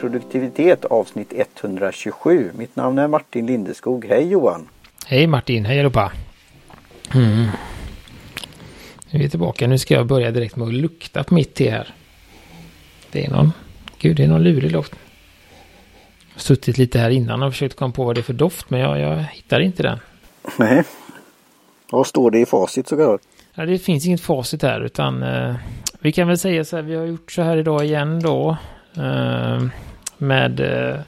produktivitet avsnitt 127. Mitt namn är Martin Lindeskog. Hej Johan! Hej Martin, hej allihopa! Mm. Nu är vi tillbaka. Nu ska jag börja direkt med att lukta på mitt te här. Det är någon... Gud, det är någon lurig lukt. Jag har suttit lite här innan och försökt komma på vad det är för doft, men jag, jag hittar inte den. Nej. Vad står det i facit så klart? Ja, det finns inget facit här, utan eh, vi kan väl säga så här, vi har gjort så här idag igen då. Eh, med eh,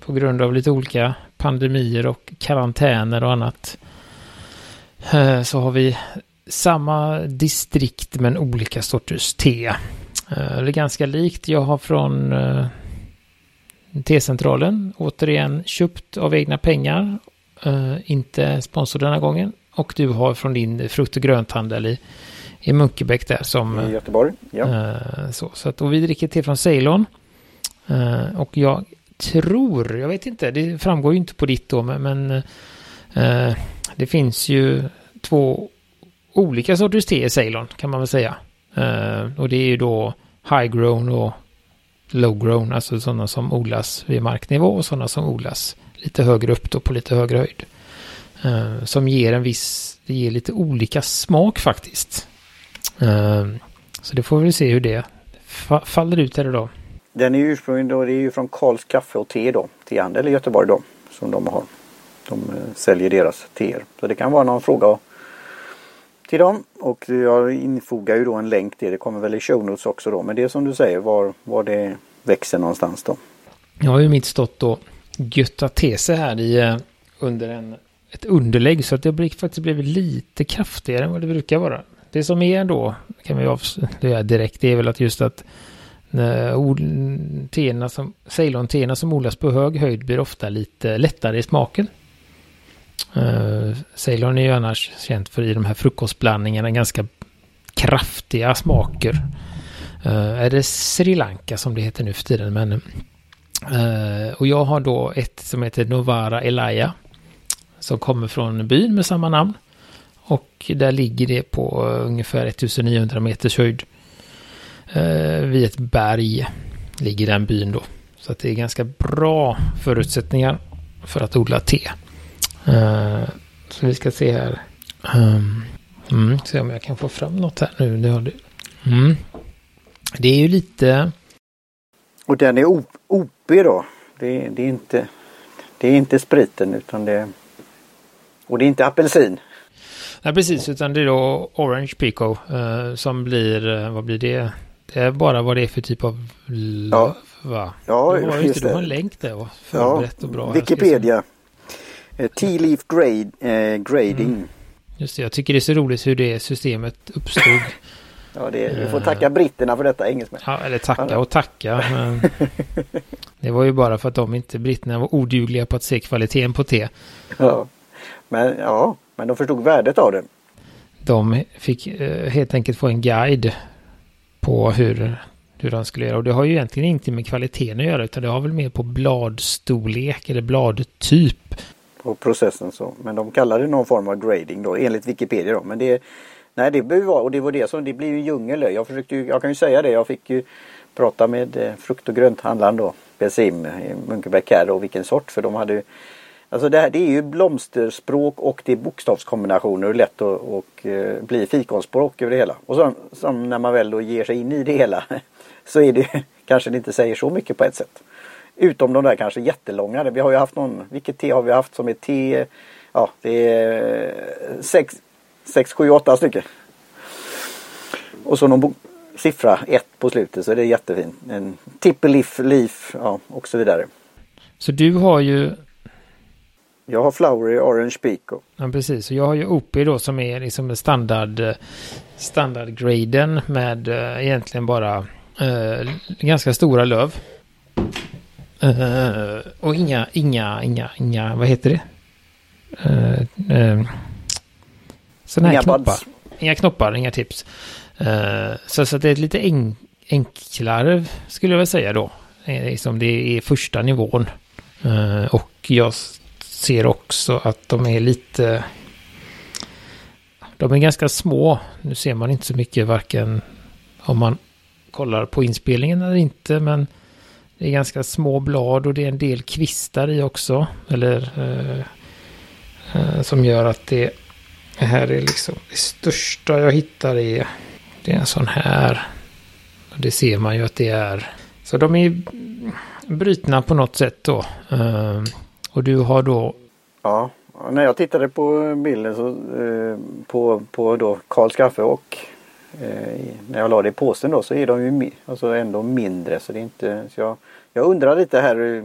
på grund av lite olika pandemier och karantäner och annat. Eh, så har vi samma distrikt men olika sorters te. Eh, det är ganska likt. Jag har från eh, T-centralen återigen köpt av egna pengar. Inte sponsor denna gången. Och du har från din frukt och grönthandel i, i Munkebäck där som... I Göteborg, ja. Så, så att, och vi dricker te från Ceylon. Eh, och jag tror, jag vet inte, det framgår ju inte på ditt då, men, men eh, det finns ju två olika sorters te i Ceylon kan man väl säga. Uh, och det är ju då high grown och low grown, alltså sådana som odlas vid marknivå och sådana som odlas lite högre upp då på lite högre höjd. Som ger en viss, det ger lite olika smak faktiskt. Så det får vi se hur det faller ut här idag. Den är ursprungligen då, det är ju från Karls kaffe och te då, tehandel i Göteborg då, som de har. De eh, säljer deras teer. Så det kan vara någon fråga till dem och jag infogar ju då en länk till det. kommer väl i show notes också då. Men det är som du säger var, var det växer någonstans då. Jag har ju mitt stått då götta tese här i eh, under en, ett underlägg så att det har faktiskt blivit lite kraftigare än vad det brukar vara. Det som är då, kan vi avslöja direkt, det är väl att just att Eh, teerna som, Ceylon-teerna som odlas på hög höjd blir ofta lite lättare i smaken. Uh, Ceylon är ju annars känt för i de här frukostblandningarna ganska kraftiga smaker. Uh, är det Sri Lanka som det heter nu för tiden. Men, uh, och jag har då ett som heter Novara Elaya. Som kommer från byn med samma namn. Och där ligger det på ungefär 1900 meters höjd. Uh, vid ett berg ligger den byn då. Så att det är ganska bra förutsättningar för att odla te. Uh, så vi ska se här. Um, mm, se om jag kan få fram något här nu. Det, har det. Mm. det är ju lite... Och den är OP då. Det, det, är inte, det är inte spriten utan det... Och det är inte apelsin. Nej precis, utan det är då Orange Pico uh, som blir, uh, vad blir det? Det är bara vad det är för typ av ja. va? Ja, du har, just det. Du har en länk där va? Förberett ja, och bra. Wikipedia. Eh, T-leaf grade, eh, grading. Mm. Just det, jag tycker det är så roligt hur det systemet uppstod. ja, det, du får tacka britterna för detta, engelsmän. Ja, eller tacka och tacka. Men det var ju bara för att de inte, britterna var odugliga på att se kvaliteten på te. Ja, men, ja, men de förstod värdet av det. De fick eh, helt enkelt få en guide på hur, hur de skulle göra. Och det har ju egentligen inte med kvaliteten att göra utan det har väl mer på bladstorlek eller bladtyp på processen så. Men de kallar det någon form av grading då enligt Wikipedia då. Men det, nej det behöver vara och det var det som, det blir ju djungel. Jag försökte ju, jag kan ju säga det, jag fick ju prata med eh, frukt och grönthandlaren då, Besim i Munkebäck här och vilken sort för de hade ju Alltså det, här, det är ju blomsterspråk och det är bokstavskombinationer och lätt att och, uh, bli fikonspråk över det hela. Och så, som när man väl då ger sig in i det hela så är det kanske det inte säger så mycket på ett sätt. Utom de där kanske jättelånga. Vi har ju haft någon, vilket te har vi haft som är te? Ja, det är 6, 6 7, 8 stycken. Och så någon siffra 1 på slutet så det är jättefint. En tippeliff, leaf, ja och så vidare. Så du har ju jag har Flowery Orange Pico. Ja precis, och jag har ju OP då som är liksom standard standardgraden med äh, egentligen bara äh, ganska stora löv. Uh, och inga, inga, inga, inga, vad heter det? Sådana här inga knoppar. Buds. Inga knoppar, inga tips. Så, så det är lite en, enklare skulle jag väl säga då. Liksom det är första nivån. Och jag ser också att de är lite... De är ganska små. Nu ser man inte så mycket varken om man kollar på inspelningen eller inte. Men det är ganska små blad och det är en del kvistar i också. Eller eh, eh, som gör att det här är liksom det största jag hittar är det är en sån här. Och det ser man ju att det är. Så de är brytna på något sätt då. Eh, och du har då. Ja, när jag tittade på bilden så eh, på, på då Karls kaffe och eh, när jag la det i påsen då så är de ju alltså ändå mindre så det är inte så jag, jag undrar lite här eh,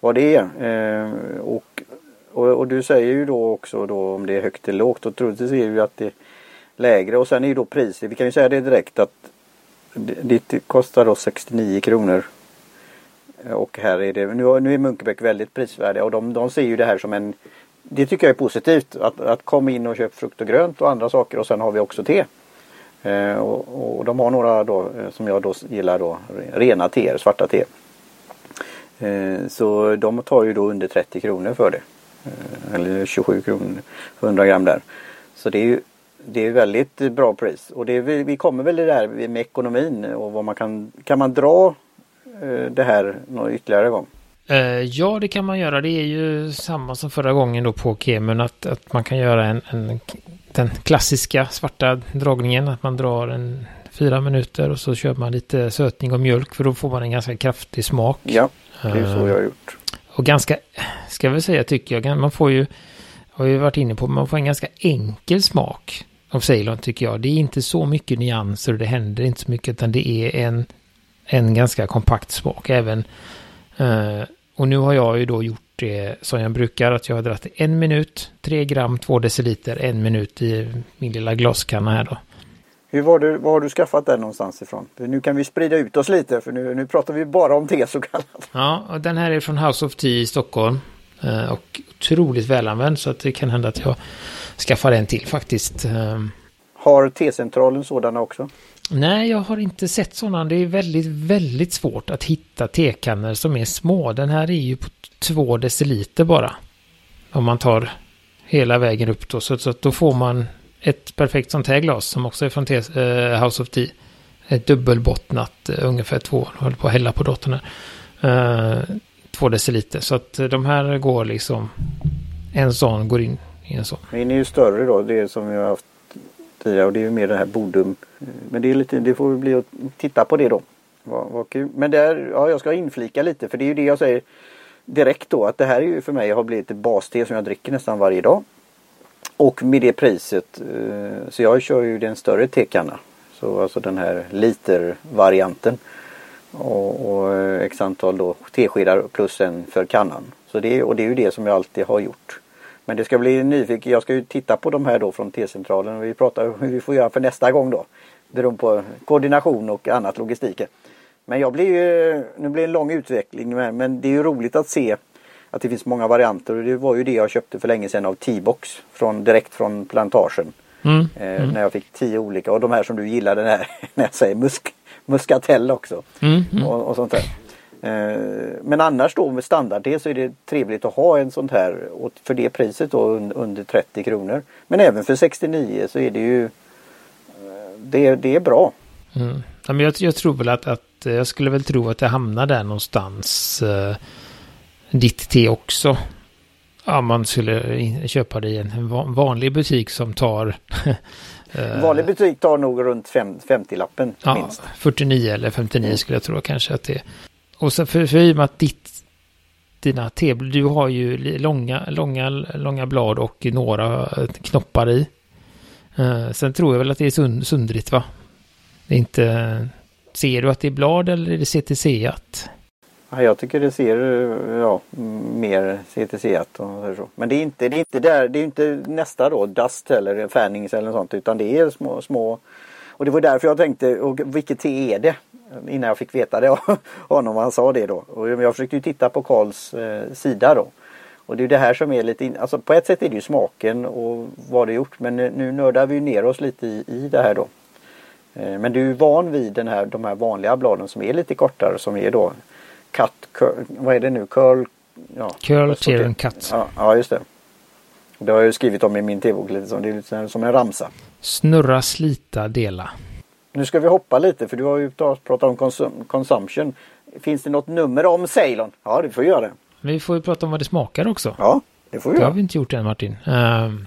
vad det är. Eh, och, och, och, du säger ju då också då om det är högt eller lågt och troligtvis är ju att det är lägre och sen är ju då priset. Vi kan ju säga det direkt att det kostar då 69 kronor. Och här är det, nu, nu är Munkebäck väldigt prisvärdiga och de, de ser ju det här som en Det tycker jag är positivt att, att komma in och köpa frukt och grönt och andra saker och sen har vi också te. Eh, och, och, de har några då eh, som jag då gillar då rena teer, svarta te. Eh, så de tar ju då under 30 kronor för det. Eh, eller 27 kronor för 100 gram där. Så det är ju det är väldigt bra pris och det är, vi kommer väl i det här med ekonomin och vad man kan, kan man dra det här någon ytterligare gång? Ja, det kan man göra. Det är ju samma som förra gången då på Kemun att, att man kan göra en, en, den klassiska svarta dragningen. Att man drar en fyra minuter och så kör man lite sötning och mjölk för då får man en ganska kraftig smak. Ja, det är så jag har gjort. Och ganska, ska vi säga tycker jag, man får ju, har vi varit inne på, man får en ganska enkel smak av Ceylon tycker jag. Det är inte så mycket nyanser och det händer inte så mycket utan det är en, en ganska kompakt smak även. Uh, och nu har jag ju då gjort det som jag brukar, att jag har dragit en minut, tre gram, två deciliter, en minut i min lilla glaskanna här då. Hur var du, var har du skaffat den någonstans ifrån? För nu kan vi sprida ut oss lite för nu, nu pratar vi bara om te så kallat. Ja, och den här är från House of Tea i Stockholm. Eh, och otroligt välanvänd så att det kan hända att jag skaffar en till faktiskt. Eh, har T-centralen sådana också? Nej, jag har inte sett sådana. Det är väldigt, väldigt svårt att hitta tekannor som är små. Den här är ju på två deciliter bara. Om man tar hela vägen upp då. Så, så då får man ett perfekt sånt här glas som också är från T eh, House of Tea. Ett dubbelbottnat, eh, ungefär två. Jag håller på att hälla på dottern här. Eh, två deciliter. Så att eh, de här går liksom. En sån går in i en sån. Min är ju större då. Det som vi har haft. Och det är ju mer det här Bodum. Men det är lite, det får bli att titta på det då. Vad, vad kul. Men där, ja jag ska inflika lite för det är ju det jag säger direkt då att det här är ju för mig har blivit ett baste som jag dricker nästan varje dag. Och med det priset eh, så jag kör ju den större tekanna. Så alltså den här litervarianten. Och, och eh, x antal då teskedar plus en för kannan. Så det, och det är ju det som jag alltid har gjort. Men det ska bli nyfiken. Jag ska ju titta på de här då från T-centralen och vi pratar hur vi får göra för nästa gång då. Beroende på koordination och annat logistiken. Men jag blir ju, nu blir det en lång utveckling men det är ju roligt att se att det finns många varianter och det var ju det jag köpte för länge sedan av T-box från, direkt från plantagen. Mm. Eh, mm. När jag fick tio olika och de här som du gillade när, när jag säger musk, muskatell också. Mm. mm. Och, och, sånt där. Eh, men annars då med standard så är det trevligt att ha en sånt här för det priset då under 30 kronor. Men även för 69 så är det ju eh, det, det är bra. Mm. Ja, men jag, jag, tror väl att, att jag skulle väl tro att det hamnar där någonstans. Eh, ditt te också. Ja, man skulle köpa det i en vanlig butik som tar... en vanlig butik tar nog runt 50-lappen ja, minst. 49 eller 59 mm. skulle jag tro kanske att det och så för, för i och med att ditt, dina te, du har ju långa, långa, långa blad och några eh, knoppar i. Uh, sen tror jag väl att det är sund, sundrigt va? Det är inte... Ser du att det är blad eller är det CTC-at? Ja, jag tycker det ser eh, ja, mm, mer CTC-at. Men det är inte, det är inte där, det är inte nästa då, Dust eller Fannings eller något sånt utan det är små, små och det var därför jag tänkte, och vilket te är det? Innan jag fick veta det av honom, han sa det då. Och jag försökte ju titta på Karls eh, sida då. Och det är det här som är lite, in, alltså på ett sätt är det ju smaken och vad det gjort men nu nördar vi ner oss lite i, i det här då. Eh, men du är van vid den här, de här vanliga bladen som är lite kortare som är då cut, curl, vad är det nu? Curl? Ja, curl, tear and cut. Ja, ja, just det. Det har jag ju skrivit om i min tv-bok lite som, det är lite som en ramsa. Snurra, slita, dela. Nu ska vi hoppa lite för du har ju pratat om konsum consumption. finns det något nummer om Ceylon? Ja, det får vi göra. Vi får ju prata om vad det smakar också. Ja, det får vi Det göra. har vi inte gjort än Martin. Ehm,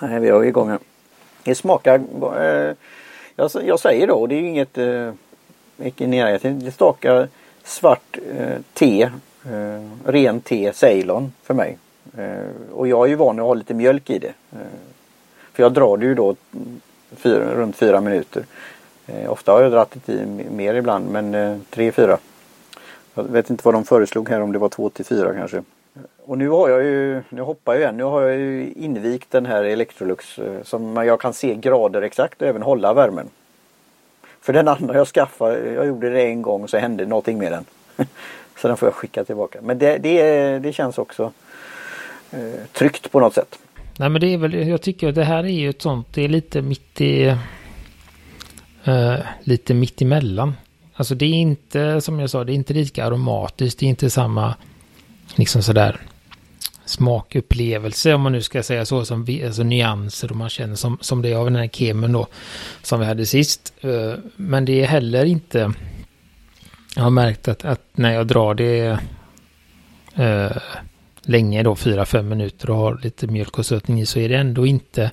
Nej, vi har igång här. Det smakar... Eh, jag, jag säger då, det är ju inget... Eh. Det smakar svart eh, te. Eh, ren te Ceylon för mig. Eh, och jag är ju van att ha lite mjölk i det. Eh, för jag drar det ju då fyra, runt fyra minuter. Eh, ofta har jag dragit i mer ibland men eh, tre, fyra. Jag vet inte vad de föreslog här om det var två till fyra kanske. Och nu har jag ju, nu hoppar jag igen, nu har jag ju invigt den här Electrolux eh, som jag kan se grader exakt och även hålla värmen. För den andra jag skaffade, jag gjorde det en gång och så hände någonting med den. så den får jag skicka tillbaka. Men det, det, det känns också eh, tryggt på något sätt. nej men det är väl, jag tycker att det här är ju ett sånt, det är lite mitt i eh, lite mittemellan. Alltså det är inte, som jag sa, det är inte lika aromatiskt, det är inte samma liksom sådär smakupplevelse om man nu ska säga så som vi, alltså nyanser och man känner som, som det är av den här kemen då som vi hade sist. Eh, Men det är heller inte jag har märkt att, att när jag drar det eh, länge då, 4-5 minuter och har lite mjölk och sötning i så är det ändå inte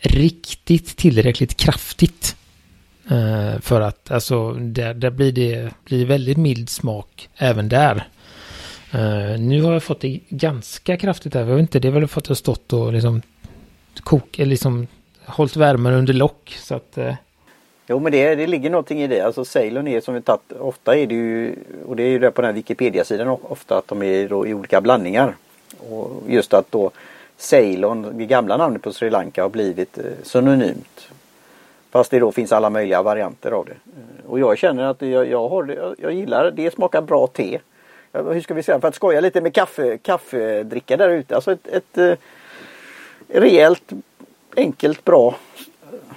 riktigt tillräckligt kraftigt. Eh, för att alltså där, där blir det blir väldigt mild smak även där. Eh, nu har jag fått det ganska kraftigt här. Jag vet inte, det är väl för att jag stått och liksom kok, eller liksom hållit värmen under lock. Så att eh, Jo men det, det ligger någonting i det. Alltså Ceylon är som vi tagit, ofta är det ju, och det är ju det på den här Wikipedia-sidan ofta att de är då i olika blandningar. Och just att då Ceylon, det gamla namnet på Sri Lanka har blivit eh, synonymt. Fast det då finns alla möjliga varianter av det. Eh, och jag känner att jag, jag, har, jag, jag gillar det. Det smakar bra te. Hur ska vi säga, för att skoja lite med kaffe, kaffedricka där ute. Alltså ett, ett eh, rejält, enkelt, bra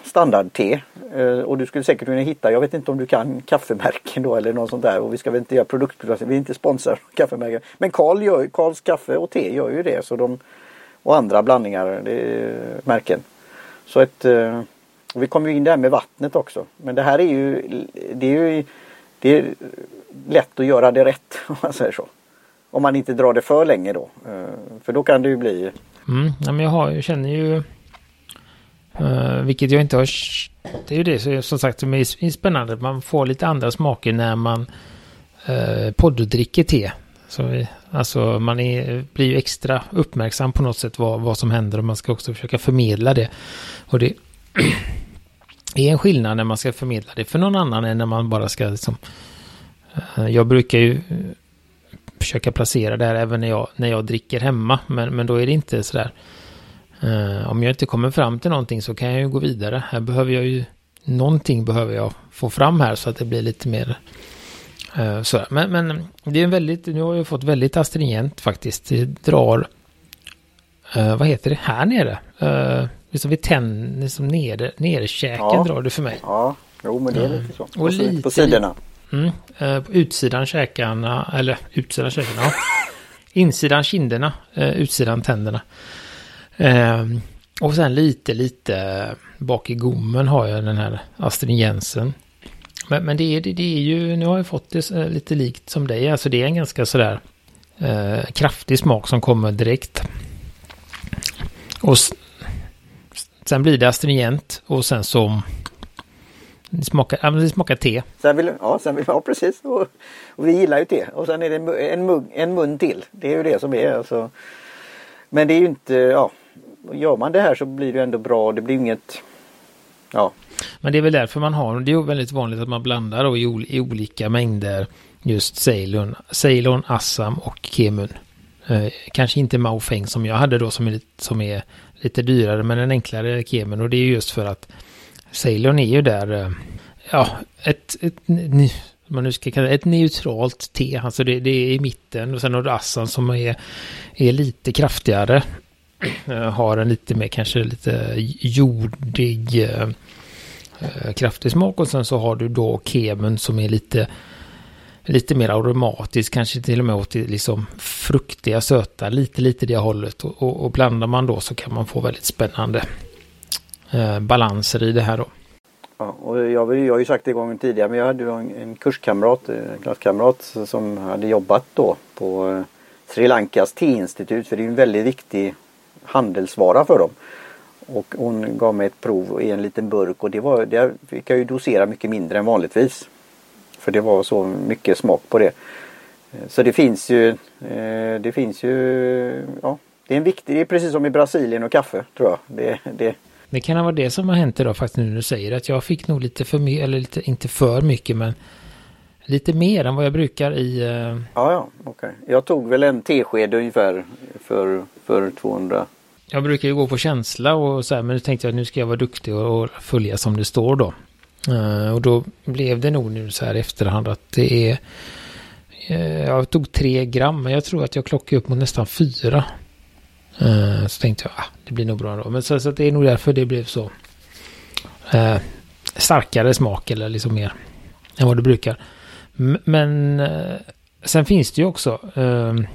standardte. Eh, och du skulle säkert kunna hitta, jag vet inte om du kan kaffemärken då eller något sånt där. Och vi ska väl inte göra produktplacering, vi är inte sponsrade av kaffemärken. Men Karl gör, Karls kaffe och te gör ju det. Så de, och andra blandningar, det är märken. Så ett, och vi kommer ju in där med vattnet också. Men det här är ju, det är ju det är lätt att göra det rätt om man säger så. Om man inte drar det för länge då. Eh, för då kan det ju bli Mm, ja, men jag, har, jag känner ju... Eh, vilket jag inte har... Det är ju det som, sagt som är är spännande. Man får lite andra smaker när man uh, poddricker te. Så, vi- alltså man är, blir ju extra uppmärksam på något sätt vad, vad som händer och man ska också försöka förmedla det. Och det är en skillnad när man ska förmedla det för någon annan än när man bara ska liksom... Eh, jag brukar ju eh, försöka placera det här även när jag, när jag dricker hemma. Men, men då är det inte sådär. Eh, om jag inte kommer fram till någonting så kan jag ju gå vidare. Här behöver jag ju någonting behöver jag få fram här så att det blir lite mer eh, sådär. Men, men det är en väldigt, nu har jag fått väldigt astringent faktiskt. Det drar, vad heter det, här nere. Uh, liksom vid tenn, liksom nere, nerkäken Ja. drar det för mig. Ja, jo men det är lite så. Och Och lite- på sidorna. Mm. Eh, på utsidan käkarna, eller utsidan käkarna, ja. Insidan kinderna, eh, utsidan tänderna. Ehm, och sen lite, lite bak i gommen har jag den här astringensen. Men, men det, är, det, det är ju, nu har jag fått det eh, lite likt som dig, alltså det är en ganska sådär eh, kraftig smak som kommer direkt. Och sen blir det astringent och sen så det smakar, ja, det smakar te. Sen vill, ja, sen vill, ja precis. Och, och vi gillar ju te. Och sen är det en, mu- en, mugg, en mun till. Det är ju det som är. Alltså. Men det är ju inte, ja. Gör man det här så blir det ändå bra. Det blir inget, ja. Men det är väl därför man har, det är ju väldigt vanligt att man blandar då i, i olika mängder just Ceylon, Ceylon, Assam och Kemun. Eh, kanske inte Maofeng som jag hade då som är, som är lite dyrare men en enklare kemen. Och det är just för att Ceylon är ju där, eh, ja, ett, ett, man nu ska kalla det, ett neutralt te, alltså det, det är i mitten och sen har du Assan som är, är lite kraftigare. Eh, har en lite mer kanske lite jordig eh, kraftig smak. Och sen så har du då kemen som är lite lite mer aromatisk, kanske till och med åt det liksom fruktiga, söta, lite lite det hållet och, och, och blandar man då så kan man få väldigt spännande eh, balanser i det här då. Ja, och jag, jag har ju sagt det gången tidigare men jag hade en, en kurskamrat, en klasskamrat som hade jobbat då på eh, Sri Lankas teinstitut för det är en väldigt viktig handelsvara för dem. Och hon gav mig ett prov i en liten burk och det var, där fick jag ju dosera mycket mindre än vanligtvis. För det var så mycket smak på det. Eh, så det finns ju, eh, det finns ju, ja, det är en viktig, det är precis som i Brasilien och kaffe tror jag. Det, det, det kan varit det som har hänt idag faktiskt nu när du säger att jag fick nog lite för mycket, eller lite, inte för mycket men lite mer än vad jag brukar i... Uh... Ja, ja, okej. Okay. Jag tog väl en tesked ungefär för, för 200. Jag brukar ju gå på känsla och så här, men nu tänkte jag att nu ska jag vara duktig och, och följa som det står då. Uh, och då blev det nog nu så här i efterhand att det är... Uh, jag tog tre gram, men jag tror att jag klockade upp mot nästan fyra. Uh, så tänkte jag, ah, det blir nog bra då. Men så, så det är nog därför det blev så uh, starkare smak eller liksom mer än vad det brukar. M men uh, sen finns det ju också ehm,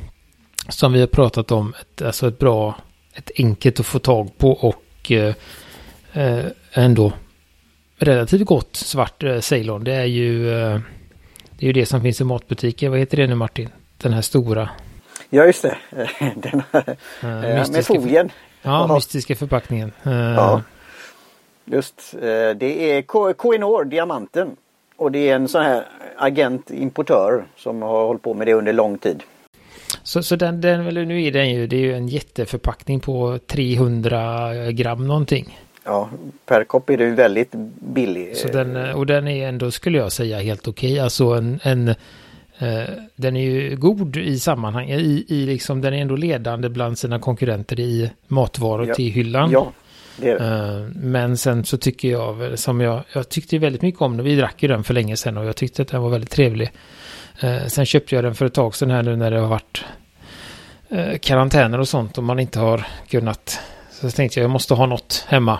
som vi har pratat om, ett, alltså ett bra, ett enkelt att få tag på och ändå relativt gott svart Ceylon. Det är ju det är ju det som finns i matbutiker. Vad heter det nu Martin? Den här stora. Ja just det. Den här, uh, med folien. Ja, mystiska förpackningen. Uh, ja. Just det är Koinor, diamanten. Och det är en sån här agent importör som har hållit på med det under lång tid. Så, så den, den, nu är den ju, det är ju en jätteförpackning på 300 gram någonting. Ja, per kopp är det ju väldigt billig. Så den, och den är ändå, skulle jag säga, helt okej. Okay. Alltså en, en Eh, den är ju god i sammanhang, i, i liksom, den är ändå ledande bland sina konkurrenter i matvaror ja. till hyllan. Ja, det det. Eh, men sen så tycker jag, som jag, jag tyckte väldigt mycket om den, vi drack ju den för länge sedan och jag tyckte att den var väldigt trevlig. Eh, sen köpte jag den för ett tag sedan här nu när det har varit karantäner och sånt och man inte har kunnat. Så tänkte jag, jag måste ha något hemma.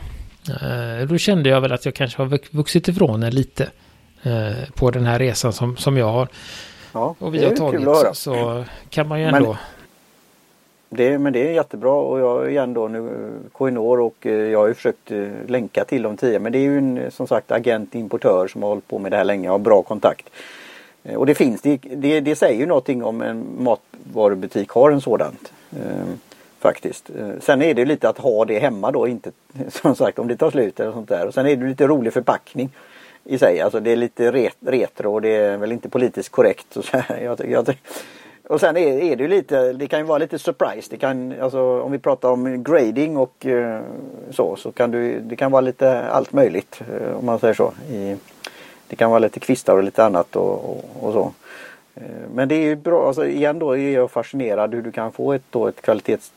Då kände jag väl att jag kanske har vuxit ifrån den lite på den här resan som, som jag har Ja, och vi har tagit så, så kan man ju ändå. Men det, men det är jättebra och jag igen då nu Koinor och eh, jag har ju försökt eh, länka till dem tidigare men det är ju en som sagt agent importör som har hållit på med det här länge och har bra kontakt. Eh, och det finns, det, det, det säger ju någonting om en matvarubutik har en sådant. Faktiskt. Eh, sen är det lite att ha det hemma då inte som sagt om det tar slut eller sånt där. Och sen är det lite rolig förpackning i sig. Alltså det är lite retro och det är väl inte politiskt korrekt. Och, så jag, jag, och sen är, är det ju lite, det kan ju vara lite surprise. Det kan, alltså, om vi pratar om grading och eh, så, så kan du, det kan vara lite allt möjligt eh, om man säger så. I, det kan vara lite kvistar och lite annat och, och, och så. Uh, men det är ju bra, alltså igen då är jag fascinerad hur du kan få ett, då, ett kvalitets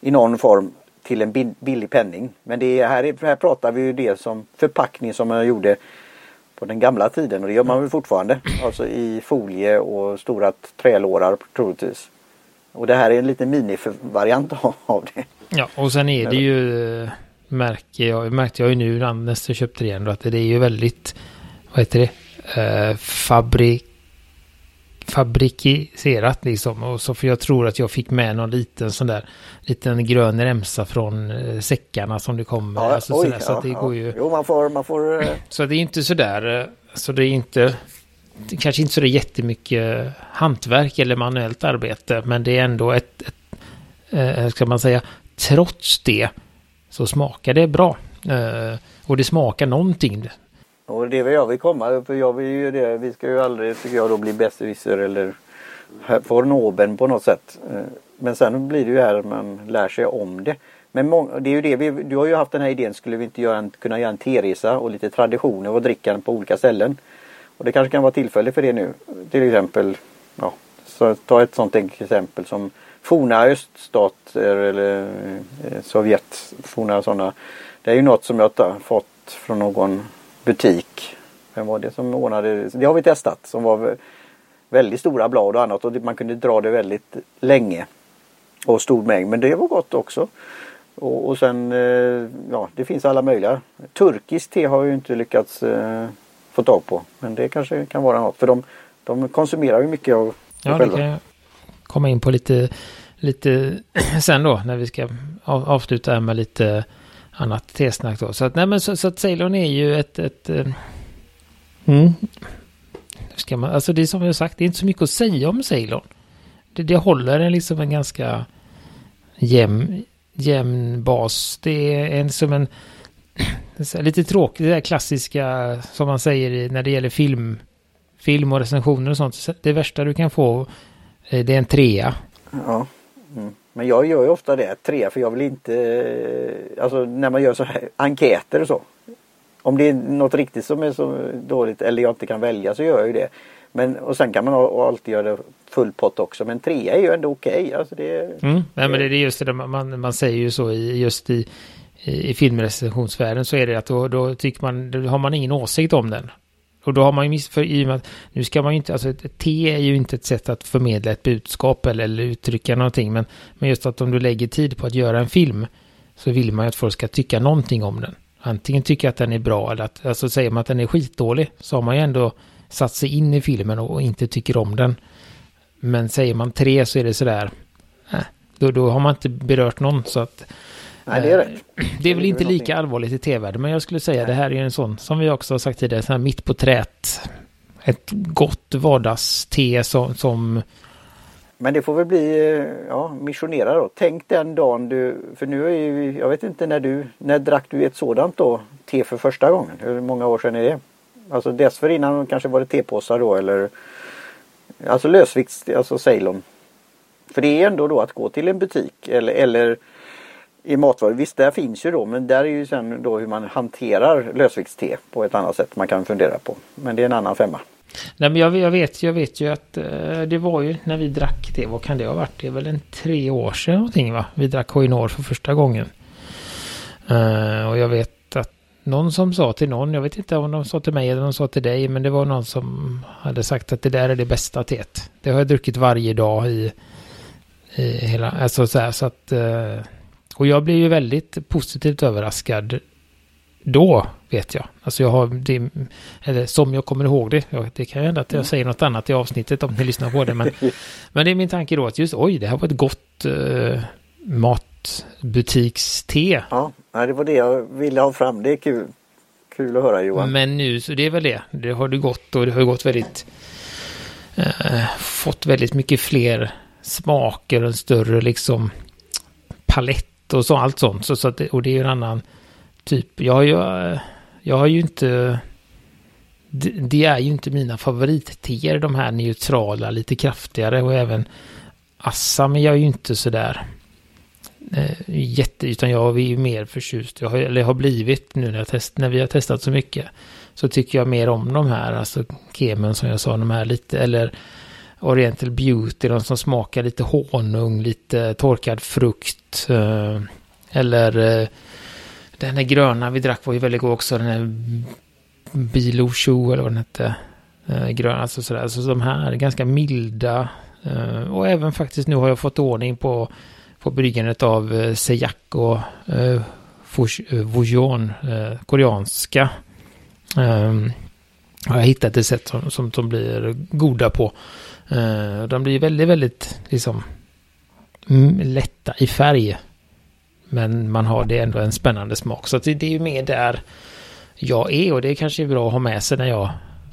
i någon form till en billig penning. Men det är, här, här pratar vi ju det som förpackning som man gjorde på den gamla tiden och det gör man väl fortfarande. Alltså i folie och stora trälårar troligtvis. Och det här är en liten minivariant av det. Ja och sen är det ju märker jag, märkte jag ju nu när jag köpte det igen att det är ju väldigt vad heter det? Eh, fabrik fabrikiserat liksom. Och så för jag tror att jag fick med någon liten sån där liten grön remsa från eh, säckarna som det kommer. Ja, alltså, oj, sådär, så att det ja. går ju. Jo, man får, man får. Eh, så det är inte sådär. Eh, så det är inte. Det kanske inte så det är jättemycket hantverk eller manuellt arbete. Men det är ändå ett, ett ska man säga, trots det så smakar det bra. Och det smakar någonting. Och det vill jag vill komma, för jag vill ju det, vi ska ju aldrig tycker jag då bli besserwisser eller få nåben på något sätt. Eh, men sen blir det ju här man lär sig om det. Men många, det är ju det vi, du har ju haft den här idén, skulle vi inte göra en, kunna göra en teresa och lite traditioner och dricka på olika ställen. Och det kanske kan vara tillfälle för det nu. Till exempel, ja, så ta ett sånt exempel som forna öststater eller eh, Sovjet, forna sådana. Det är ju något som jag har fått från någon butik. Vem var det som ordnade det? Har vi testat som var väldigt stora blad och annat och man kunde dra det väldigt länge. Och stor mängd men det var gott också. Och, och sen eh, ja det finns alla möjliga. Turkiskt te har jag ju inte lyckats eh, få tag på. Men det kanske kan vara något för de, de konsumerar ju mycket av Ja det kan jag komma in på lite, lite sen då när vi ska avsluta med lite annat tesnack då. Så att, nej men så, så att Ceylon är ju ett, ett eh, mm, ska man, alltså det är som jag sagt, det är inte så mycket att säga om Ceylon. Det, det håller en liksom en ganska jämn, jämn bas. Det är en som en lite tråkigt, det där klassiska som man säger när det gäller film, film och recensioner och sånt. Det värsta du kan få eh, det är en trea. Ja. Mm. Men jag gör ju ofta det, trea, för jag vill inte, eh, alltså när man gör så här enkäter och så. Om det är något riktigt som är så dåligt eller jag inte kan välja så gör jag ju det. Men, och sen kan man alltid göra full pott också. Men trea är ju ändå okej. Okay. Alltså det, mm. Nej, men det är just det man, man säger ju så i, just i, i filmrecensionsvärlden så är det att då, då tycker man, då har man ingen åsikt om den. Och då har man ju miss, för i och med att nu ska man ju inte, alltså ett T är ju inte ett sätt att förmedla ett budskap eller, eller uttrycka någonting. Men, men just att om du lägger tid på att göra en film så vill man ju att folk ska tycka någonting om den. Antingen tycka att den är bra eller att, alltså säger man att den är skitdålig så har man ju ändå satt sig in i filmen och inte tycker om den. Men säger man tre så är det sådär, äh, då, då har man inte berört någon så att Nej, det är rätt. Det är väl inte lika allvarligt i tv-världen, men jag skulle säga Nej. det här är en sån, som vi också har sagt tidigare, sån här mitt på trät. Ett gott vardagste som, som... Men det får väl bli, ja, missionera då. Tänk den dagen du, för nu är ju, jag vet inte när du, när drack du ett sådant då, te för första gången? Hur många år sedan är det? Alltså dessförinnan kanske var det tepåsar då eller Alltså lösvikts, alltså Ceylon. För det är ändå då att gå till en butik eller, eller i matvaror. Visst, där finns ju då, men där är ju sen då hur man hanterar lösviktste på ett annat sätt man kan fundera på. Men det är en annan femma. Nej, men jag, jag, vet, jag vet ju att eh, det var ju när vi drack det, vad kan det ha varit? Det är väl en tre år sedan någonting va? Vi drack Koinor för första gången. Eh, och jag vet att någon som sa till någon, jag vet inte om de sa till mig eller de sa till dig, men det var någon som hade sagt att det där är det bästa teet. Det har jag druckit varje dag i, i hela, alltså så här så att eh, och jag blev ju väldigt positivt överraskad då, vet jag. Alltså jag har det, eller som jag kommer ihåg det. Det kan ju hända att jag säger något annat i avsnittet om ni lyssnar på det. Men, men det är min tanke då att just oj, det här var ett gott uh, matbutikste. Ja, det var det jag ville ha fram. Det är kul. Kul att höra Johan. Men nu, så det är väl det. Det har du gått och det har gått väldigt... Uh, fått väldigt mycket fler smaker och en större liksom palett och så, allt sånt. Så, så att, och det är ju en annan typ. Jag har ju, jag har ju inte... Det, det är ju inte mina favoritteer, de här neutrala, lite kraftigare och även Assam är jag ju inte sådär eh, jätte, utan jag är ju mer förtjust, jag har, eller har blivit nu när, jag test, när vi har testat så mycket, så tycker jag mer om de här, alltså kemen som jag sa, de här lite, eller Oriental Beauty, de som smakar lite honung, lite torkad frukt. Eh, eller eh, den här gröna vi drack var ju väldigt god också, den här Bilo Shoe eller vad den hette. Eh, grön, alltså sådär. Så de här ganska milda. Och även faktiskt nu har jag fått ordning på, på bryggandet av Seyak och Voujon, koreanska. Ehm, har jag hittat ett sätt som, som de blir goda på. Eh, de blir väldigt, väldigt liksom mm, lätta i färg. Men man har det ändå en spännande smak. Så det, det är ju mer där jag är och det är kanske är bra att ha med sig när jag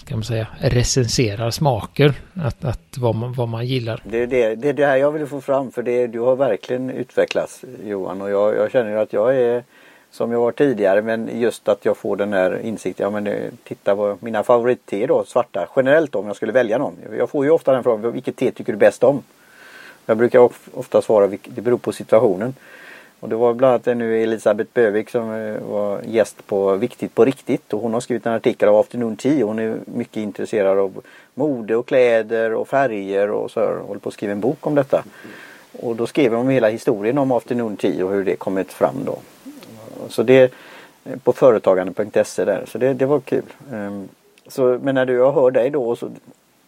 ska man säga, recenserar smaker. Att, att vad, man, vad man gillar. Det är det, det är det här jag vill få fram för det, du har verkligen utvecklats Johan och jag, jag känner att jag är som jag var tidigare men just att jag får den här insikten. Ja men eh, titta på mina favoritte då, svarta. Generellt om jag skulle välja någon. Jag får ju ofta den frågan, vilket te tycker du bäst om? Jag brukar ofta svara, det beror på situationen. Och det var bland annat nu Elisabeth Bövik som eh, var gäst på Viktigt på riktigt och hon har skrivit en artikel av Afternoon Tea. Hon är mycket intresserad av mode och kläder och färger och så håller på att skriva en bok om detta. Och då skrev hon hela historien om Afternoon Tea och hur det kommit fram då. Så det på företagande.se där. Så det, det var kul. Ehm, så, men när du, jag hör dig då och, så,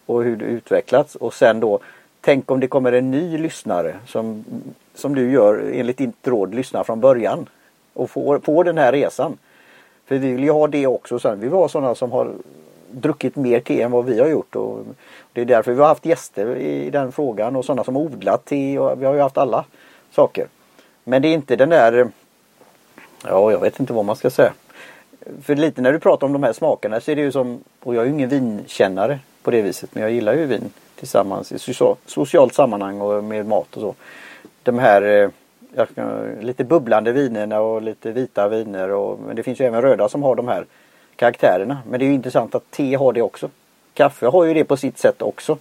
och hur du utvecklats och sen då Tänk om det kommer en ny lyssnare som, som du gör enligt ditt råd lyssnar från början och får, får den här resan. För vi vill ju ha det också sen. Vi vill ha sådana som har druckit mer te än vad vi har gjort. Och det är därför vi har haft gäster i den frågan och sådana som odlat te och vi har ju haft alla saker. Men det är inte den där Ja, jag vet inte vad man ska säga. För lite när du pratar om de här smakerna så är det ju som, och jag är ju ingen vinkännare på det viset, men jag gillar ju vin tillsammans i socialt sammanhang och med mat och så. De här eh, lite bubblande vinerna och lite vita viner. Och, men det finns ju även röda som har de här karaktärerna. Men det är ju intressant att te har det också. Kaffe har ju det på sitt sätt också.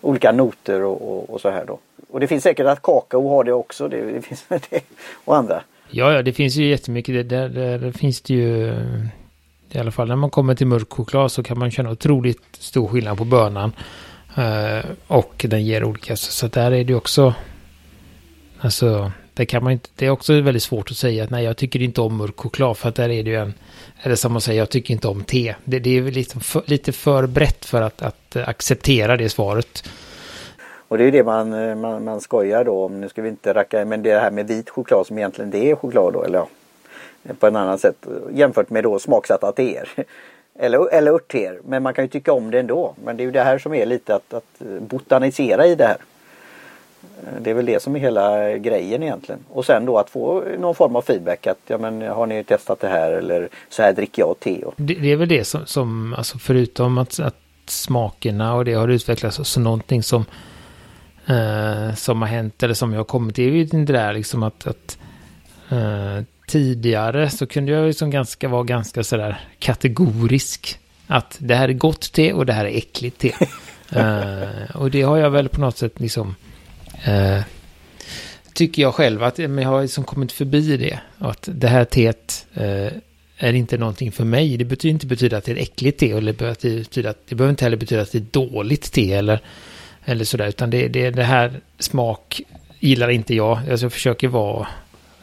Olika noter och, och, och så här då. Och det finns säkert att kakao har det också. Det, det finns det och andra. Ja, ja, det finns ju jättemycket. Där, där finns det ju... I alla fall när man kommer till mörk choklad så kan man känna otroligt stor skillnad på bönan. Eh, och den ger olika. Så, så där är det också... Alltså, det kan man inte, det är också väldigt svårt att säga att nej jag tycker inte om mörk choklad för att där är det ju en, eller som att säga jag tycker inte om te. Det, det är väl liksom för, lite för brett för att, att acceptera det svaret. Och det är det man, eh, man, man skojar då om, nu ska vi inte racka, men det här med vit choklad som egentligen det är choklad då, eller ja, på ett annat sätt jämfört med då smaksatta teer. Eller, eller örtteer, men man kan ju tycka om det ändå. Men det är ju det här som är lite att, att botanisera i det här. Eh, det är väl det som är hela grejen egentligen. Och sen då att få någon form av feedback att ja men har ni testat det här eller så här dricker jag te. Det, det, är väl det som, som alltså förutom att, att smakerna och det har utvecklats så någonting som eh, som har hänt eller som jag har kommit till är ju det där liksom att, att eh, tidigare så kunde jag liksom ganska vara ganska sådär kategorisk att det här är gott te och det här är äckligt te. eh, och det har jag väl på något sätt liksom Eh, tycker jag själv att men jag har liksom kommit förbi det. Att det här teet eh, är inte någonting för mig. Det betyder inte betyda att det är äckligt te. Eller det, betyder att, det behöver inte heller betyda att det är dåligt te. Eller, eller sådär. Utan det, det, det här smak gillar inte jag. Alltså jag försöker vara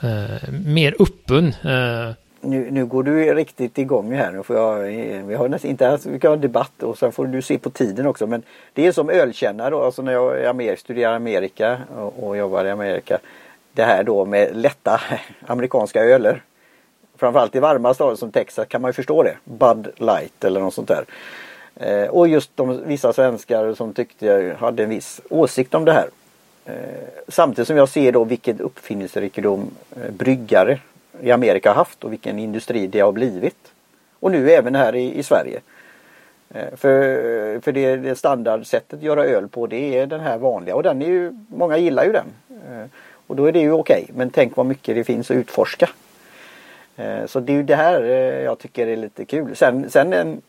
eh, mer öppen. Eh, nu, nu går du riktigt igång här. Nu får jag, eh, vi har nästan inte vi kan ha debatt och sen får du se på tiden också. Men det är som ölkännare då, alltså när jag Amerika, studerar Amerika och, och jobbar i Amerika. Det här då med lätta amerikanska öler. Framförallt i varma stader som Texas kan man ju förstå det. Bud Light eller något sånt där. Eh, och just de, vissa svenskar som tyckte jag hade en viss åsikt om det här. Eh, samtidigt som jag ser då vilken uppfinningsrikedom eh, bryggare i Amerika haft och vilken industri det har blivit. Och nu även här i, i Sverige. Eh, för, för det, det standardsättet att göra öl på det är den här vanliga och den är ju, många gillar ju den. Eh, och då är det ju okej okay. men tänk vad mycket det finns att utforska. Eh, så det är ju det här eh, jag tycker är lite kul. Sen, sen en,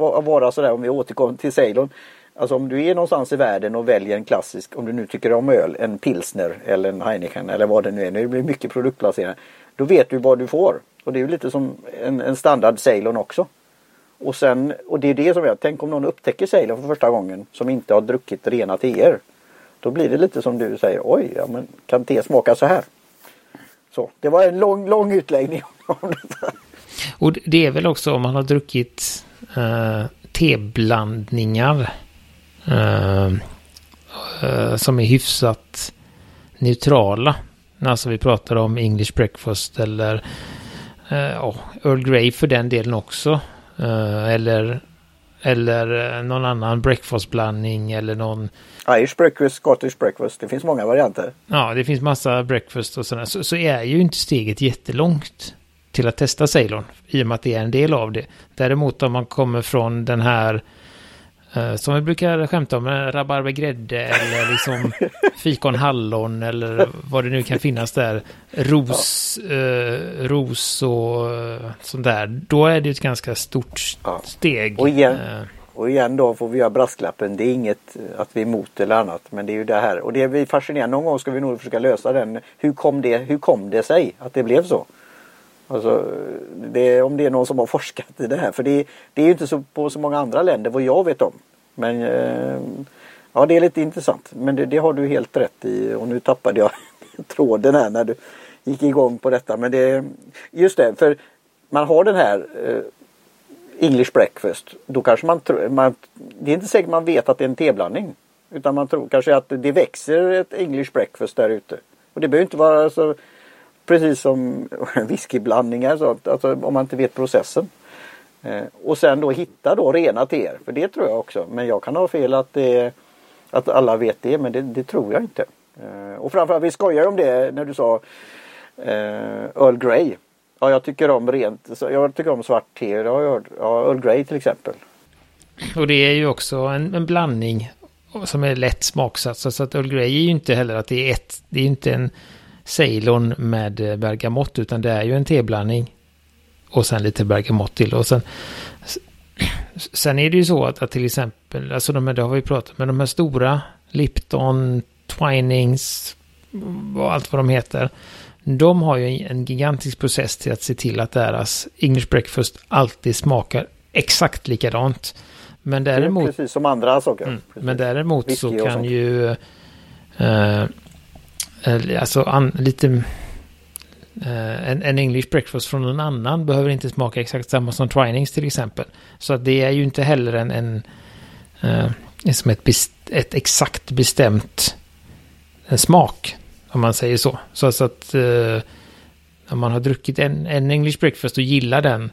vara sådär om vi återkommer till Ceylon. Alltså om du är någonstans i världen och väljer en klassisk, om du nu tycker om öl, en pilsner eller en Heineken eller vad det nu är. Nu blir mycket produktplacering. Då vet du vad du får. Och det är ju lite som en, en standard Ceylon också. Och, sen, och det är det som jag, tänk om någon upptäcker Ceylon för första gången som inte har druckit rena teer. Då blir det lite som du säger, oj, ja, men kan te smaka så här? Så, det var en lång, lång utläggning om detta. Och det är väl också om man har druckit uh, teblandningar uh, uh, som är hyfsat neutrala Alltså vi pratar om English breakfast eller eh, oh, Earl Grey för den delen också. Eh, eller, eller eh, någon annan breakfastblandning eller någon... Irish breakfast, Scottish breakfast. Det finns många varianter. Ja, det finns massa breakfast och sådär. Så, så är ju inte steget jättelångt till att testa Ceylon. I och med att det är en del av det. Däremot om man kommer från den här Uh, som vi brukar skämta om, rabarbergrädde eller liksom fikon hallon eller vad det nu kan finnas där. Ros, ja. uh, ros och uh, sånt där. Då är det ett ganska stort ja. steg. Och igen, och igen då får vi göra brasklappen. Det är inget att vi är emot eller annat. Men det är ju det här. Och det är fascinerande. Någon gång ska vi nog försöka lösa den. Hur kom det, hur kom det sig att det blev så? Alltså, det, om det är någon som har forskat i det här. För det, det är ju inte så på så många andra länder vad jag vet om. Men eh, ja, det är lite intressant. Men det, det, har du helt rätt i. Och nu tappade jag tråden här när du gick igång på detta. Men det just det, för man har den här eh, English breakfast. Då kanske man tror, man, det är inte säkert man vet att det är en teblandning. Utan man tror kanske att det växer ett English breakfast där ute. Och det behöver inte vara så precis som whiskyblandningar så att, alltså, om man inte vet processen. Eh, och sen då hitta då rena teer, för det tror jag också. Men jag kan ha fel att, det, att alla vet det, men det, det tror jag inte. Eh, och framförallt, vi skojar om det när du sa eh, Earl Grey. Ja, jag tycker om rent. Jag tycker om svart te. Det har jag hört. Ja, Earl Grey till exempel. Och det är ju också en, en blandning som är lätt smaksatt. Så att Earl Grey är ju inte heller att det är ett. Det är inte en Ceylon med bergamott utan det är ju en teblandning. Och sen lite bergamott till. Och sen, sen är det ju så att, att till exempel, alltså de här, det har vi pratat med, de här stora Lipton, Twinings och allt vad de heter. De har ju en gigantisk process till att se till att deras English breakfast alltid smakar exakt likadant. Men däremot... Precis som andra saker. Mm, men däremot så kan ju... Eh, alltså an, lite... Uh, en, en, English breakfast från någon annan behöver inte smaka exakt samma som Twinings till exempel. Så att det är ju inte heller en... en uh, som ett, ett exakt bestämt en smak. Om man säger så. Så alltså att uh, om man har druckit en, en English breakfast och gillar den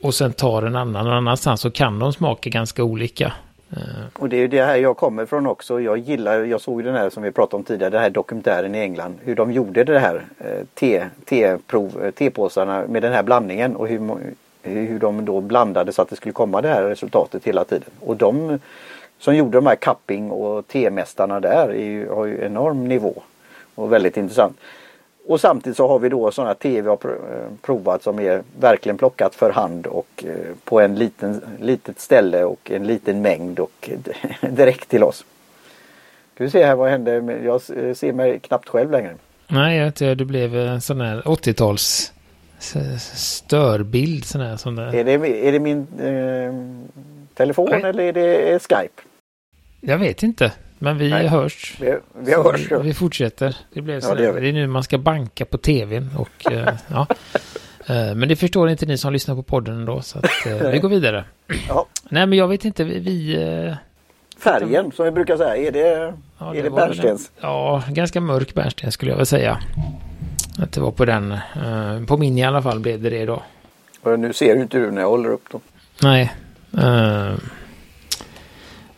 och sen tar en annan någon annanstans så kan de smaka ganska olika. Eh. Och det är ju det här jag kommer ifrån också. Jag gillar, jag såg den här som vi pratade om tidigare, den här dokumentären i England. Hur de gjorde det här eh, te, eh, tepåsarna med den här blandningen och hur, hur de då blandade så att det skulle komma det här resultatet hela tiden. Och de som gjorde de här cupping och temästarna där är ju, har ju enorm nivå. Och väldigt intressant. Och samtidigt så har vi då sådana te vi har provat som är verkligen plockat för hand och eh, på en liten litet ställe och en liten mängd och direkt till oss. Ska vi se här vad hände? Jag ser mig knappt själv längre. Nej, det blev en sån här 80-tals störbild. Sån här, sån där. Är, det, är det min eh, telefon Nej. eller är det Skype? Jag vet inte. Men vi Nej, hörs. Vi, vi hörs. Ja. Vi fortsätter. Det, blev ja, det, det, är nu man ska banka på tvn. Och, eh, ja. Eh, men det förstår inte ni som lyssnar på podden ändå. Så att, eh, vi går vidare. Ja. Nej men jag vet inte. Vi... vi Färgen som vi brukar säga. Är det, ja, är det, bärnstens? ja, ganska mörk bärnsten skulle jag väl säga. Att det var på den. På min i alla fall blev det det då. Och nu ser ju inte du när jag håller upp dem. Nej.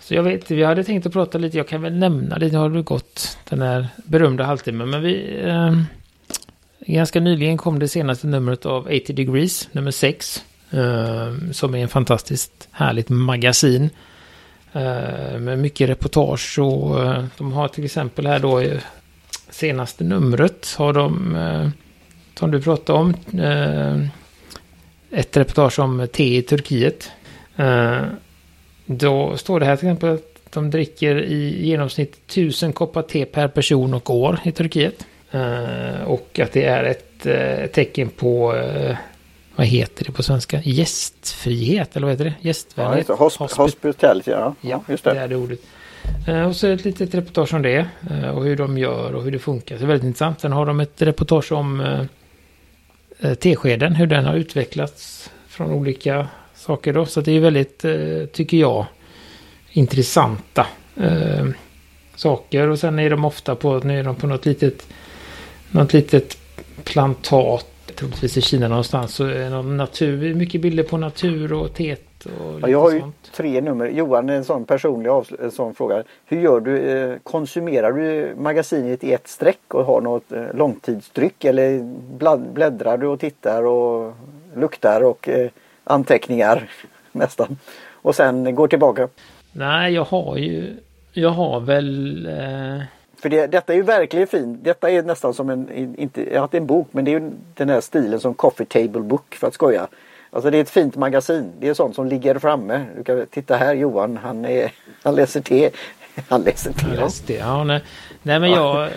Så jag vet, vi hade tänkt att prata lite, jag kan väl nämna det, nu har det gått den här berömda halvtimmen, men vi... Eh, ganska nyligen kom det senaste numret av 80 Degrees, nummer 6. Eh, som är en fantastiskt härligt magasin. Eh, med mycket reportage och eh, de har till exempel här då eh, senaste numret har de, eh, som du pratade om, eh, ett reportage om te i Turkiet. Ehm, då står det här till exempel att de dricker i genomsnitt 1000 koppar te per person och år i Turkiet. Uh, och att det är ett uh, tecken på, uh, vad heter det på svenska? Gästfrihet, eller vad heter det? Gästvänlighet? Ja, hosp hospitality, ja. ja. just det. det är det ordet. och så ett litet reportage om det och hur de gör och hur det funkar. Så det är väldigt intressant. Sen har de ett reportage om teskeden, hur den har utvecklats från olika saker då. Så det är väldigt, eh, tycker jag, intressanta eh, saker. Och sen är de ofta på, nu är de på något litet, något litet plantat, troligtvis i Kina någonstans. Så är det natur, mycket bilder på natur och och ja, Jag har ju sånt. tre nummer. Johan, en sån personlig en sån fråga. Hur gör du? Eh, konsumerar du magasinet i ett streck och har något eh, långtidstryck eller bläddrar du och tittar och luktar och anteckningar nästan. Och sen går tillbaka. Nej, jag har ju, jag har väl... Eh... För det, detta är ju verkligen fint. Detta är nästan som en, inte, att det är en bok, men det är ju den här stilen som coffee table book för att skoja. Alltså det är ett fint magasin. Det är sånt som ligger framme. Du kan titta här Johan, han, är, han läser te. Han läser te. Han läser te. Ja, nej. nej men jag, eh,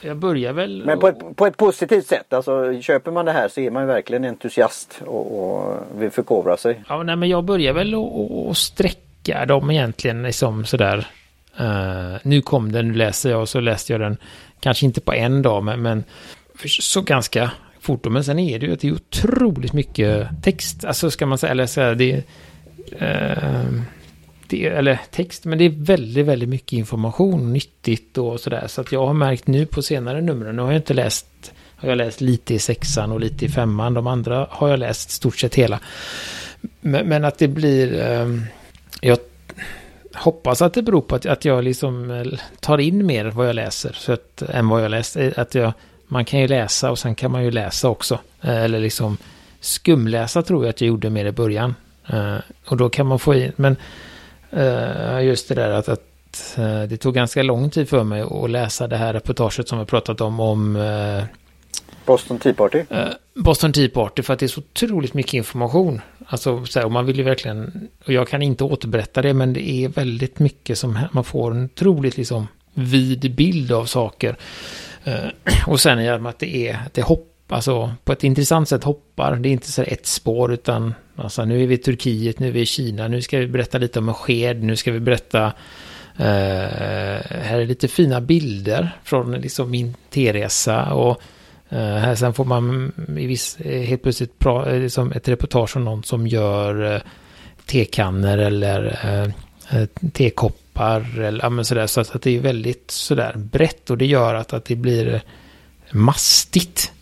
jag börjar väl... Men på ett, på ett positivt sätt. Alltså köper man det här så är man verkligen entusiast och, och vill förkovra sig. Ja, nej, men jag börjar väl att sträcka dem egentligen liksom sådär. Uh, nu kom den, nu läser jag och så läste jag den. Kanske inte på en dag men, men så ganska fort. Men sen är det ju att det är otroligt mycket text. Alltså ska man säga, eller så här, det... Uh, det, eller text, men det är väldigt, väldigt mycket information, nyttigt och sådär. Så att jag har märkt nu på senare numren, nu har jag inte läst, har jag läst lite i sexan och lite i femman, de andra har jag läst stort sett hela. Men, men att det blir, eh, jag hoppas att det beror på att, att jag liksom eh, tar in mer vad jag läser, så att, än vad jag läst, eh, att jag man kan ju läsa och sen kan man ju läsa också. Eh, eller liksom skumläsa tror jag att jag gjorde mer i början. Eh, och då kan man få in, men just det där att, att det tog ganska lång tid för mig att läsa det här reportaget som vi pratat om, om Boston Tea Party? Boston Tea Party för att det är så otroligt mycket information. Alltså, så här, och man vill ju verkligen, och jag kan inte återberätta det, men det är väldigt mycket som man får en otroligt liksom vid bild av saker. Och sen det att det är, det hopp, alltså på ett intressant sätt hoppar. Det är inte så ett spår utan alltså nu är vi i Turkiet, nu är vi i Kina, nu ska vi berätta lite om en sked, nu ska vi berätta uh, här är lite fina bilder från liksom min T-resa och uh, här sen får man i viss, eh, helt plötsligt pra, liksom ett reportage om någon som gör uh, tekannor eller uh, tekoppar eller ja, men sådär. Så att, att det är väldigt sådär brett och det gör att, att det blir mastigt.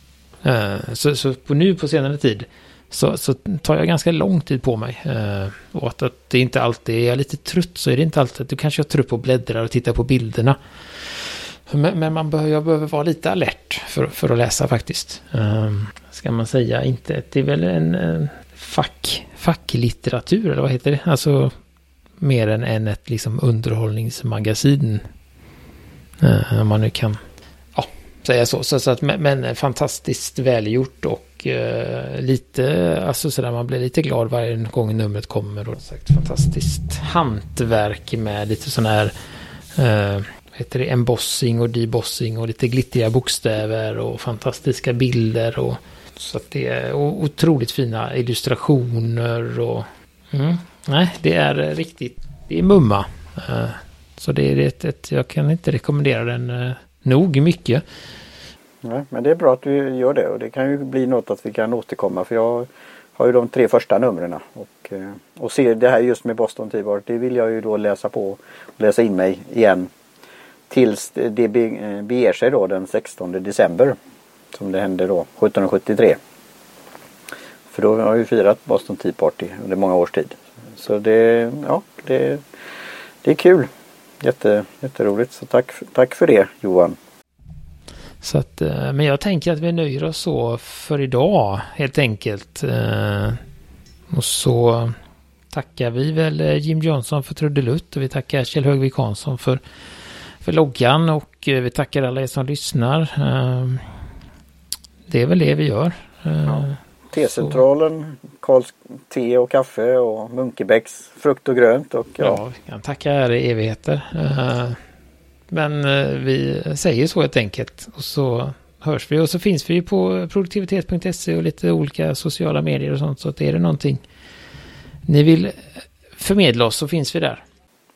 Eh, så, så på nu på senare tid så, så tar jag ganska lång tid på mig. Eh, och att, att det inte alltid, är jag lite trött så är det inte alltid, att du kanske är trött på att bläddra och titta på bilderna. Men, men man behöver, jag behöver vara lite alert för, för att läsa faktiskt. Eh, ska man säga inte, det är väl en, en fack, facklitteratur eller vad heter det? Alltså mer än, än ett liksom underhållningsmagasin. Eh, om man nu kan säga så. så, så att, men fantastiskt välgjort och eh, lite, alltså sådär man blir lite glad varje gång numret kommer. Och sagt, fantastiskt hantverk med lite sån här eh, vad heter det, embossing och debossing och lite glittriga bokstäver och fantastiska bilder. Och, så att det är otroligt fina illustrationer och mm, nej, det är riktigt, det är mumma. Eh, så det är ett, ett, jag kan inte rekommendera den eh, nog mycket. Nej, men det är bra att du gör det och det kan ju bli något att vi kan återkomma för jag har ju de tre första numren och, eh, och ser det här just med Boston Tea det vill jag ju då läsa på och läsa in mig igen tills det eh, beger sig då den 16 december som det hände då 1773. För då har vi firat Boston Tea Party under många års tid. Så det, ja, det, det är kul. Jätte, jätteroligt. Så tack, tack för det Johan. Så att, eh, men jag tänker att vi nöjer oss så för idag helt enkelt. Eh, och så tackar vi väl eh, Jim Johnson för trudelutt och vi tackar Kjell Högvik Hansson för, för loggan och vi tackar alla er som lyssnar. Det är väl det vi gör. Ja. T-centralen, Karls te och kaffe och Munkebäcks frukt och grönt. Och, ja. ja, vi kan tacka er i evigheter. Men eh, vi säger så helt enkelt. Och så hörs vi. Och så finns vi ju på produktivitet.se och lite olika sociala medier och sånt. Så att är det någonting ni vill förmedla oss så finns vi där.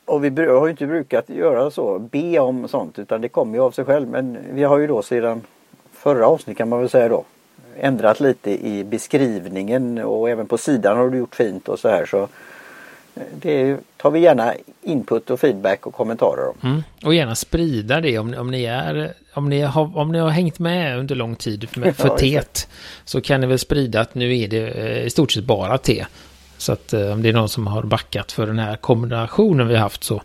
Och vi har ju inte brukat göra så, be om sånt, utan det kommer ju av sig själv. Men vi har ju då sedan förra avsnittet kan man väl säga då ändrat lite i beskrivningen och även på sidan har du gjort fint och så här. Så det tar vi gärna input och feedback och kommentarer om. Mm. Och gärna sprida det om, om, ni är, om, ni har, om ni har hängt med under lång tid med, för ja, teet. Så kan ni väl sprida att nu är det eh, i stort sett bara te. Så att eh, om det är någon som har backat för den här kombinationen vi har haft så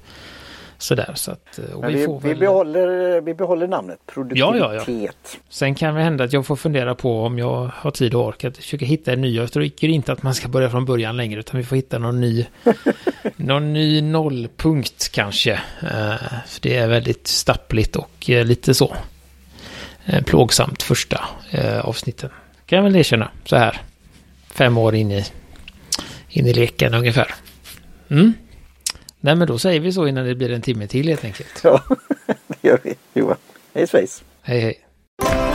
Sådär så att... Eh, vi, vi, vi, behåller, vi behåller namnet produktivitet. Ja, ja, ja. Sen kan det hända att jag får fundera på om jag har tid och ork att försöka hitta en ny. Jag tycker inte att man ska börja från början längre utan vi får hitta någon ny, någon ny nollpunkt kanske. Uh, för det är väldigt stappligt och uh, lite så plågsamt första avsnitten. Kan jag väl erkänna så här. Fem år in i, in i leken ungefär. Mm. Nej men då säger vi så innan det blir en timme till helt enkelt. Ja, det gör vi. Johan. Hej svejs. Hej hej.